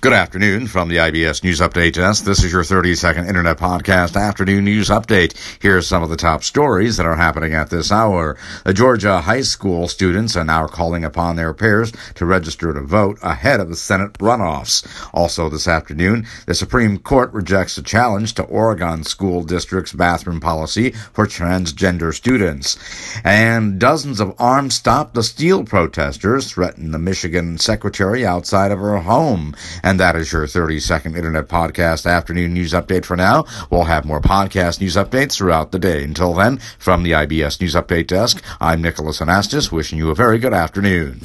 Good afternoon from the IBS News Update Desk. This is your 30 second Internet Podcast Afternoon News Update. Here are some of the top stories that are happening at this hour. The Georgia high school students are now calling upon their peers to register to vote ahead of the Senate runoffs. Also this afternoon, the Supreme Court rejects a challenge to Oregon school district's bathroom policy for transgender students. And dozens of armed stop the steal protesters threaten the Michigan secretary outside of her home. And that is your 30 second internet podcast afternoon news update for now. We'll have more podcast news updates throughout the day. Until then, from the IBS News Update Desk, I'm Nicholas Anastas wishing you a very good afternoon.